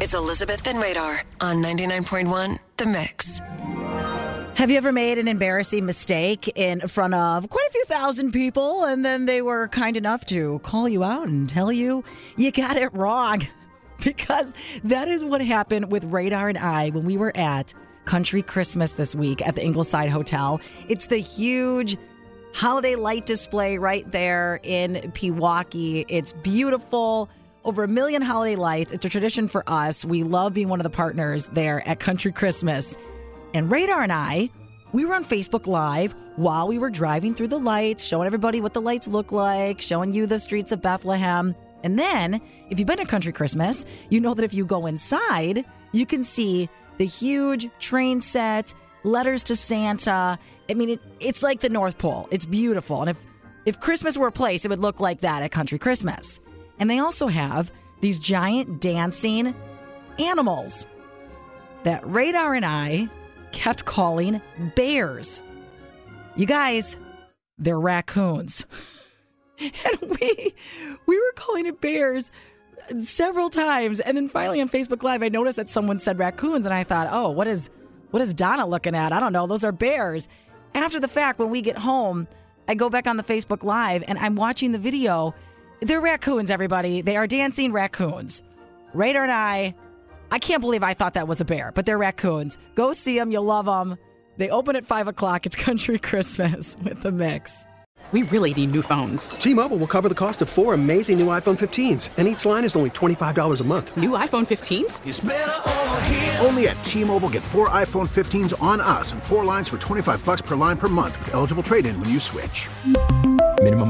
It's Elizabeth and Radar on 99.1 The Mix. Have you ever made an embarrassing mistake in front of quite a few thousand people and then they were kind enough to call you out and tell you you got it wrong? Because that is what happened with Radar and I when we were at Country Christmas this week at the Ingleside Hotel. It's the huge holiday light display right there in Pewaukee. It's beautiful. Over a million holiday lights. It's a tradition for us. We love being one of the partners there at Country Christmas. And Radar and I, we were on Facebook Live while we were driving through the lights, showing everybody what the lights look like, showing you the streets of Bethlehem. And then, if you've been to Country Christmas, you know that if you go inside, you can see the huge train set, letters to Santa. I mean, it, it's like the North Pole. It's beautiful. And if, if Christmas were a place, it would look like that at Country Christmas. And they also have these giant dancing animals that Radar and I kept calling bears. You guys, they're raccoons. and we we were calling it bears several times and then finally on Facebook live I noticed that someone said raccoons and I thought, "Oh, what is what is Donna looking at? I don't know. Those are bears." After the fact when we get home, I go back on the Facebook live and I'm watching the video. They're raccoons, everybody. They are dancing raccoons. Radar and I I can't believe I thought that was a bear, but they're raccoons. Go see them. You'll love them. They open at 5 o'clock. It's Country Christmas with the mix. We really need new phones. T Mobile will cover the cost of four amazing new iPhone 15s, and each line is only $25 a month. New iPhone 15s? Only at T Mobile get four iPhone 15s on us and four lines for 25 bucks per line per month with eligible trade in when you switch.